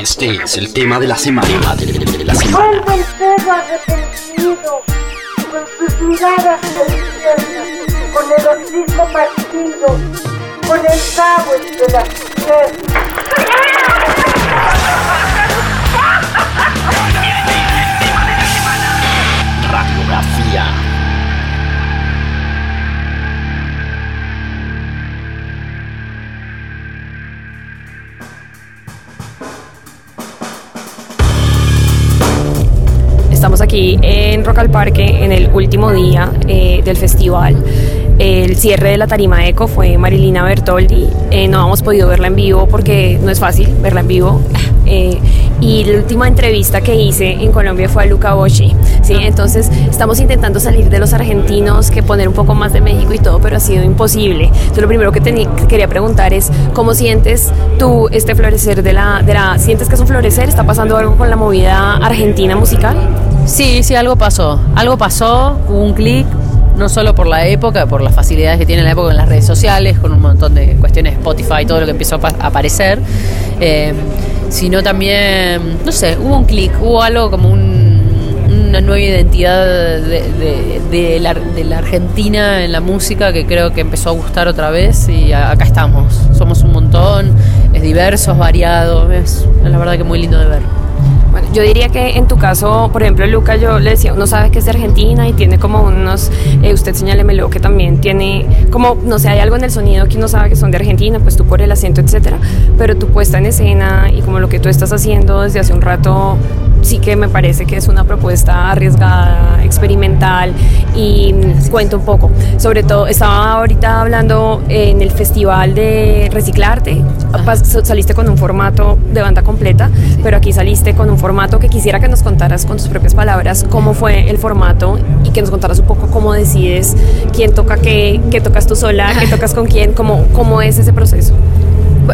Este es el tema de la semana. De la semana. El perro arrepentido, con sus miradas infierno, con el hocico partido, con el cabo entre las piernas. Rock al Parque en el último día eh, del festival. El cierre de la tarima eco fue Marilina Bertoldi. Eh, no hemos podido verla en vivo porque no es fácil verla en vivo. Eh, y la última entrevista que hice en Colombia fue a Luca Boschi. ¿sí? Entonces estamos intentando salir de los argentinos, que poner un poco más de México y todo, pero ha sido imposible. Entonces lo primero que te quería preguntar es, ¿cómo sientes tú este florecer de la, de la... ¿Sientes que es un florecer? ¿Está pasando algo con la movida argentina musical? Sí, sí, algo pasó. Algo pasó, hubo un clic, no solo por la época, por las facilidades que tiene la época en las redes sociales, con un montón de cuestiones Spotify, todo lo que empezó a aparecer, eh, sino también, no sé, hubo un clic, hubo algo como una nueva identidad de, la, de, la, Argentina en la música que creo que empezó a gustar otra vez y acá estamos. Somos un montón, es diverso, es variado, es la verdad que muy lindo de ver. Bueno, yo diría que en tu caso, por ejemplo, Luca, yo le decía, uno sabe que es de Argentina y tiene como unos, eh, usted señálemelo, que también tiene, como, no sé, hay algo en el sonido que uno sabe que son de Argentina, pues tú por el acento, etcétera, pero tu puesta en escena y como lo que tú estás haciendo desde hace un rato sí que me parece que es una propuesta arriesgada, experimental y cuento un poco. Sobre todo, estaba ahorita hablando en el festival de Reciclarte, saliste con un formato de banda completa, pero aquí saliste con un formato que quisiera que nos contaras con tus propias palabras cómo fue el formato y que nos contaras un poco cómo decides quién toca qué, qué tocas tú sola, qué tocas con quién, cómo, cómo es ese proceso.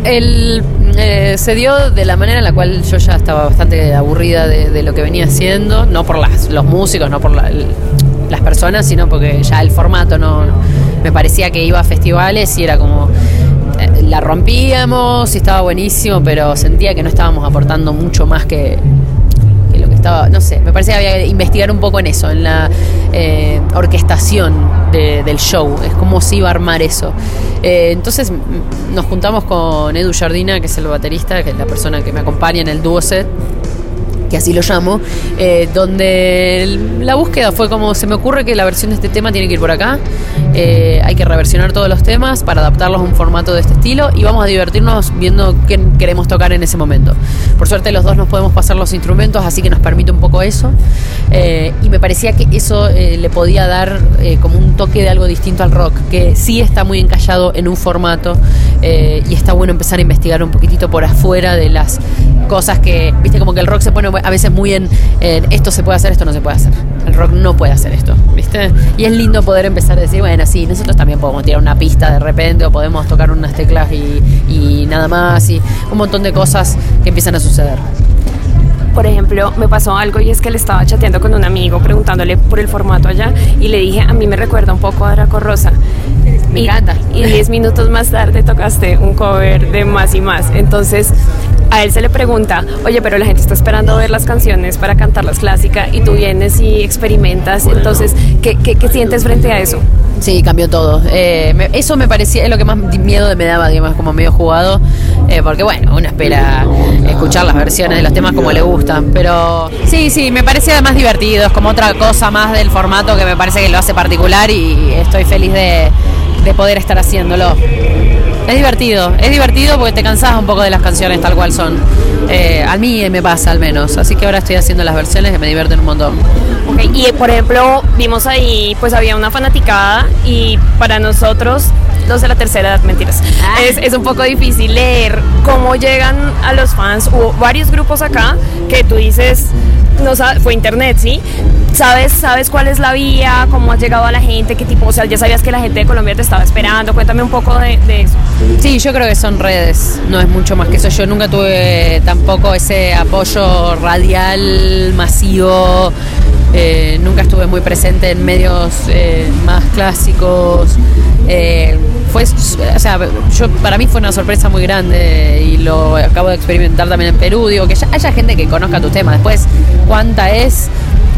El, eh, se dio de la manera en la cual yo ya estaba bastante aburrida de, lo que venía haciendo, no por las, los músicos, no por las personas, sino porque ya el formato no, me parecía que iba a festivales y era como eh, la rompíamos y estaba buenísimo, pero sentía que no estábamos aportando mucho más que, no sé, me parece que había que investigar un poco en eso, en la eh, orquestación del show, es cómo se iba a armar eso. Eh, entonces nos juntamos con Edu Jardina, que es el baterista, que es la persona que me acompaña en el dúo set que así lo llamo, eh, donde la búsqueda fue como se me ocurre que la versión de este tema tiene que ir por acá, eh, hay que reversionar todos los temas para adaptarlos a un formato de este estilo y vamos a divertirnos viendo qué queremos tocar en ese momento. Por suerte los dos nos podemos pasar los instrumentos, así que nos permite un poco eso eh, y me parecía que eso le podía dar como un toque de algo distinto al rock, que sí está muy encallado en un formato y está bueno empezar a investigar un poquitito por afuera de las cosas que, viste, como que el rock se pone a veces muy en, esto se puede hacer, esto no se puede hacer. El rock no puede hacer esto, ¿viste? Y es lindo poder empezar a decir, bueno, sí, nosotros también podemos tirar una pista de repente o podemos tocar unas teclas y, y nada más y un montón de cosas que empiezan a suceder por ejemplo, me pasó algo y es que le estaba chateando con un amigo preguntándole por el formato allá y le dije, a mí me recuerda un poco a Draco Rosa. Me encanta. Y diez minutos más tarde tocaste un cover de Más y Más. Entonces, a él se le pregunta, oye, pero la gente está esperando ver las canciones para cantarlas clásicas y tú vienes y experimentas, entonces, ¿qué, sientes frente a eso? Sí, cambió todo. Eh, eso me parecía, es lo que más miedo me daba, digamos, como medio jugado, eh, porque bueno, uno espera escuchar las versiones de los temas como le gustan, pero sí, sí, me parecía más divertido, es como otra cosa más del formato que me parece que lo hace particular y estoy feliz de, de poder estar haciéndolo. Es divertido, es divertido porque te cansas un poco de las canciones tal cual son. Eh, a mí me pasa al menos, así que ahora estoy haciendo las versiones que me divierten un montón. y por ejemplo, vimos ahí, pues había una fanaticada y para nosotros, los de la tercera edad, mentiras, ah. es, es un poco difícil leer cómo llegan a los fans. Hubo varios grupos acá que tú dices, no fue internet, ¿sí? ¿Sabes, ¿Sabes cuál es la vía? ¿Cómo has llegado a la gente? ¿Qué tipo? O sea, ya sabías que la gente de Colombia te estaba esperando. Cuéntame un poco de, eso. Sí, yo creo que son redes, no es mucho más que eso. Yo nunca tuve tampoco ese apoyo radial, masivo. Eh, nunca estuve muy presente en medios eh, más clásicos. Eh, fue, o sea, yo, para mí fue una sorpresa muy grande y lo acabo de experimentar también en Perú. Digo, que haya gente que conozca tus temas. Después, cuánta es,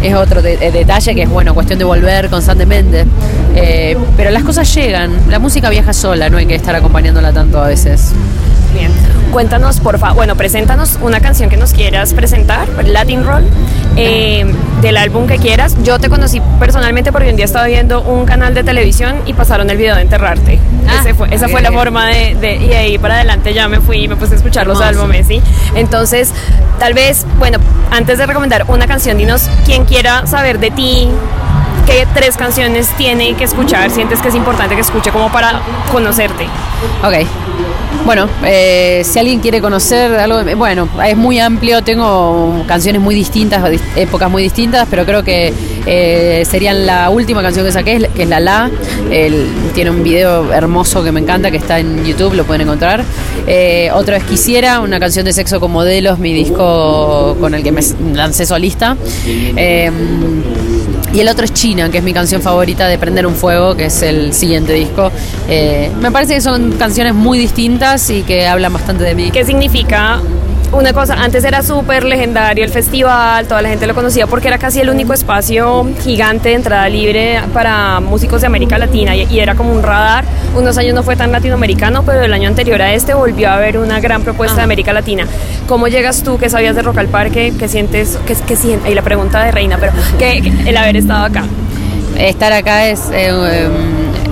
es otro detalle que es, bueno, cuestión de volver constantemente. Eh, pero las cosas llegan, la música viaja sola, no hay que estar acompañándola tanto a veces. Bien. Cuéntanos, por favor, bueno, preséntanos una canción que nos quieras presentar, Latin Roll, eh, del álbum que quieras. Yo te conocí personalmente porque un día estaba viendo un canal de televisión y pasaron el video de Enterrarte. Ah, esa fue la forma de, Y ahí para adelante ya me fui y me puse a escuchar los álbumes, ¿sí? Entonces, tal vez, bueno, antes de recomendar una canción, dinos quién quiera saber de ti, qué tres canciones tiene que escuchar, sientes que es importante que escuche como para conocerte. Ok. Bueno, eh, si alguien quiere conocer algo, bueno, es muy amplio, tengo canciones muy distintas, épocas muy distintas, pero creo que eh, serían la última canción que saqué, que es La La. tiene un video hermoso que me encanta, que está en YouTube, lo pueden encontrar. Eh, otro es Quisiera, una canción de sexo con modelos, mi disco con el que me lancé solista. Y el otro es China, que es mi canción favorita de Prender un Fuego, que es el siguiente disco. Eh, me parece que son canciones muy distintas y que hablan bastante de mí. ¿Qué significa una cosa, antes era súper legendario el festival, toda la gente lo conocía porque era casi el único espacio gigante de entrada libre para músicos de América Latina y, era como un radar. Unos años no fue tan latinoamericano, pero el año anterior a este volvió a haber una gran propuesta de América Latina. ¿Cómo llegas tú? ¿Qué sabías de Rock al Parque? ¿Qué sientes? ¿Qué, qué sientes? Y la pregunta de Reina, pero ¿qué, el haber estado acá? Estar acá es... Eh,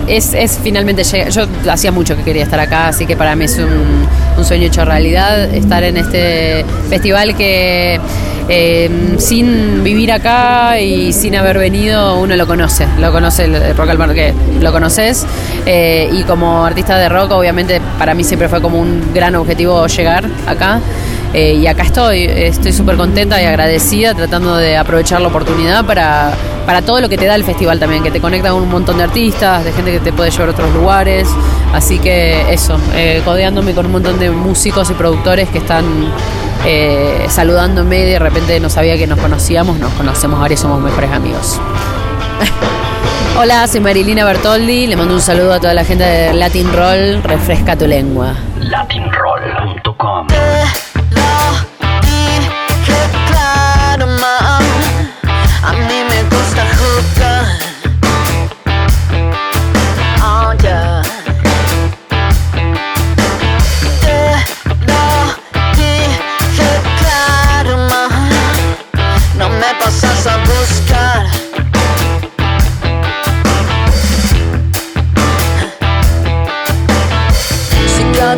es, es, finalmente Yo hacía mucho que quería estar acá, así que para mí es un, un sueño hecho realidad estar en este festival que eh, sin vivir acá y sin haber venido uno lo conoce, lo conoce el rock al parque, lo conoces eh, y como artista de rock obviamente para mí siempre fue como un gran objetivo llegar acá. Eh, y acá estoy, estoy súper contenta y agradecida tratando de aprovechar la oportunidad para, para todo lo que te da el festival también, que te conecta con un montón de artistas, de gente que te puede llevar a otros lugares. Así que eso, eh, codeándome con un montón de músicos y productores que están eh, saludándome de repente no sabía que nos conocíamos, nos conocemos ahora y somos mejores amigos. Hola, soy Marilina Bertoldi, le mando un saludo a toda la gente de Latin Roll, refresca tu lengua. Latinroll.com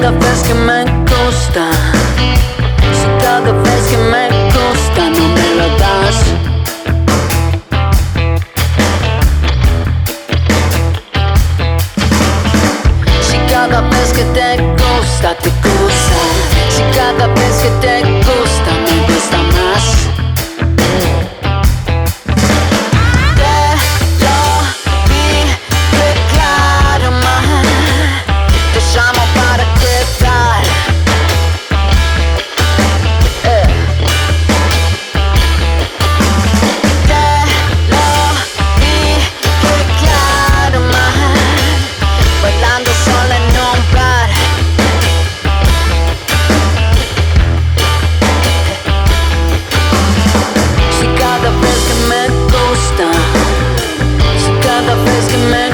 καταφέρεις και με κόστα Σε καταφέρεις και με κόστα να με ρωτάς. Σε και te gusta to man